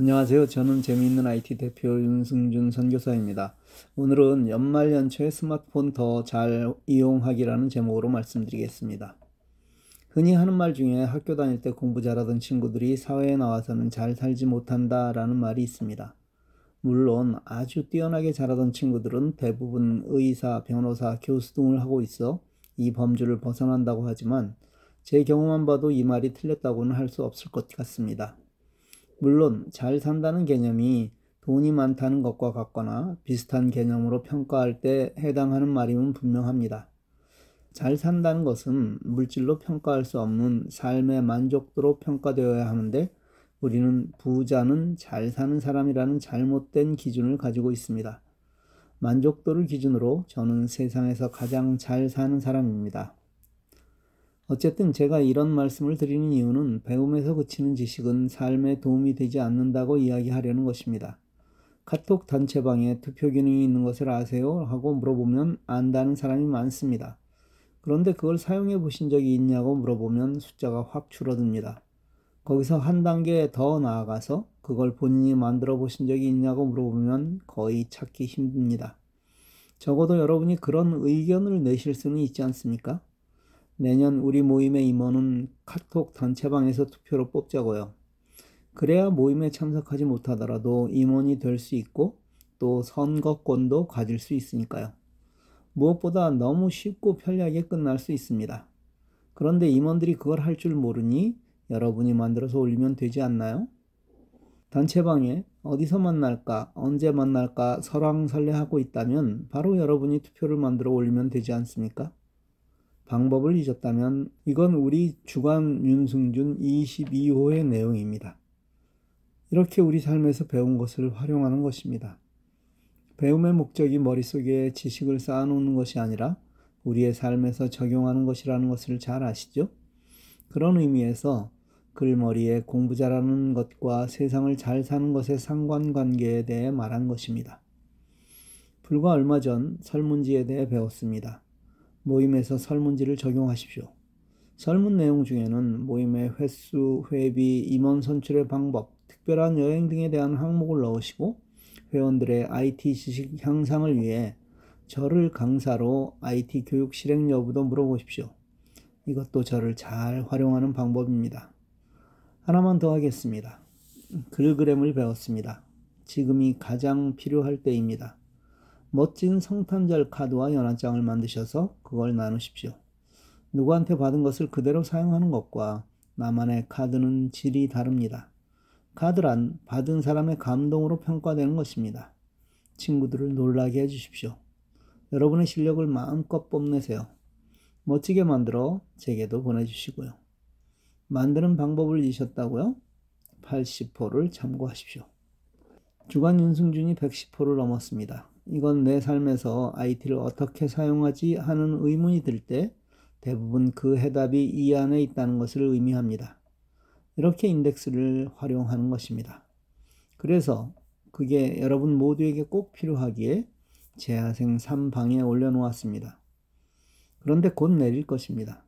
안녕하세요. 저는 재미있는 IT 대표 윤승준 선교사입니다. 오늘은 연말 연초에 스마트폰 더 잘 이용하기라는 제목으로 말씀드리겠습니다. 흔히 하는 말 중에 학교 다닐 때 공부 잘하던 친구들이 사회에 나와서는 잘 살지 못한다 라는 말이 있습니다. 물론 아주 뛰어나게 잘하던 친구들은 대부분 의사, 변호사, 교수 등을 하고 있어 이 범주를 벗어난다고 하지만 제 경우만 봐도 이 말이 틀렸다고는 할 수 없을 것 같습니다. 물론 잘 산다는 개념이 돈이 많다는 것과 같거나 비슷한 개념으로 평가할 때 해당하는 말임은 분명합니다. 잘 산다는 것은 물질로 평가할 수 없는 삶의 만족도로 평가되어야 하는데 우리는 부자는 잘 사는 사람이라는 잘못된 기준을 가지고 있습니다. 만족도를 기준으로 저는 세상에서 가장 잘 사는 사람입니다. 어쨌든 제가 이런 말씀을 드리는 이유는 배움에서 그치는 지식은 삶에 도움이 되지 않는다고 이야기하려는 것입니다. 카톡 단체방에 투표 기능이 있는 것을 아세요? 하고 물어보면 안다는 사람이 많습니다. 그런데 그걸 사용해 보신 적이 있냐고 물어보면 숫자가 확 줄어듭니다. 거기서 한 단계 더 나아가서 그걸 본인이 만들어 보신 적이 있냐고 물어보면 거의 찾기 힘듭니다. 적어도 여러분이 그런 의견을 내실 수는 있지 않습니까? 내년 우리 모임의 임원은 카톡 단체방에서 투표로 뽑자고요. 그래야 모임에 참석하지 못하더라도 임원이 될 수 있고 또 선거권도 가질 수 있으니까요. 무엇보다 너무 쉽고 편리하게 끝날 수 있습니다. 그런데 임원들이 그걸 할 줄 모르니 여러분이 만들어서 올리면 되지 않나요? 단체방에 어디서 만날까, 언제 만날까 설왕설래하고 있다면 바로 여러분이 투표를 만들어 올리면 되지 않습니까? 방법을 잊었다면 이건 우리 주간 윤승준 22호의 내용입니다. 이렇게 우리 삶에서 배운 것을 활용하는 것입니다. 배움의 목적이 머릿속에 지식을 쌓아놓는 것이 아니라 우리의 삶에서 적용하는 것이라는 것을 잘 아시죠? 그런 의미에서 글머리에 공부 잘하는 것과 세상을 잘 사는 것의 상관관계에 대해 말한 것입니다. 불과 얼마 전 설문지에 대해 배웠습니다. 모임에서 설문지를 적용하십시오. 설문 내용 중에는 모임의 횟수, 회비, 임원 선출의 방법, 특별한 여행 등에 대한 항목을 넣으시고 회원들의 IT 지식 향상을 위해 저를 강사로 IT 교육 실행 여부도 물어보십시오. 이것도 저를 잘 활용하는 방법입니다. 하나만 더 하겠습니다. 글그램을 배웠습니다. 지금이 가장 필요할 때입니다. 멋진 성탄절 카드와 연한장을 만드셔서 그걸 나누십시오. 누구한테 받은 것을 그대로 사용하는 것과 나만의 카드는 질이 다릅니다. 카드란 받은 사람의 감동으로 평가되는 것입니다. 친구들을 놀라게 해주십시오. 여러분의 실력을 마음껏 뽐내세요. 멋지게 만들어 제게도 보내주시고요. 만드는 방법을 잊으셨다고요? 80호를 참고하십시오. 주간 윤승준이 110호를 넘었습니다. 이건 내 삶에서 IT를 어떻게 사용하지 하는 의문이 들 때 대부분 그 해답이 이 안에 있다는 것을 의미합니다. 이렇게 인덱스를 활용하는 것입니다. 그래서 그게 여러분 모두에게 꼭 필요하기에 재하생 3방에 올려놓았습니다. 그런데 곧 내릴 것입니다.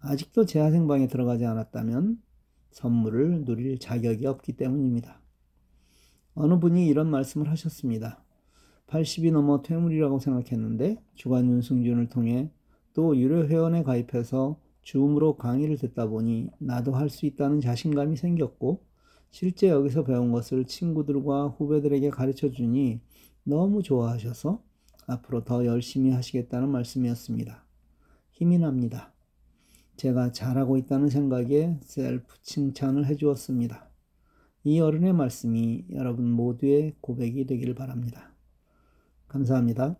아직도 재하생 방에 들어가지 않았다면 선물을 누릴 자격이 없기 때문입니다. 어느 분이 이런 말씀을 하셨습니다. 80이 넘어 퇴물이라고 생각했는데 주간 윤승준을 통해 또 유료 회원에 가입해서 줌으로 강의를 듣다 보니 나도 할 수 있다는 자신감이 생겼고 실제 여기서 배운 것을 친구들과 후배들에게 가르쳐 주니 너무 좋아하셔서 앞으로 더 열심히 하시겠다는 말씀이었습니다. 힘이 납니다. 제가 잘하고 있다는 생각에 셀프 칭찬을 해주었습니다. 이 어른의 말씀이 여러분 모두의 고백이 되기를 바랍니다. 감사합니다.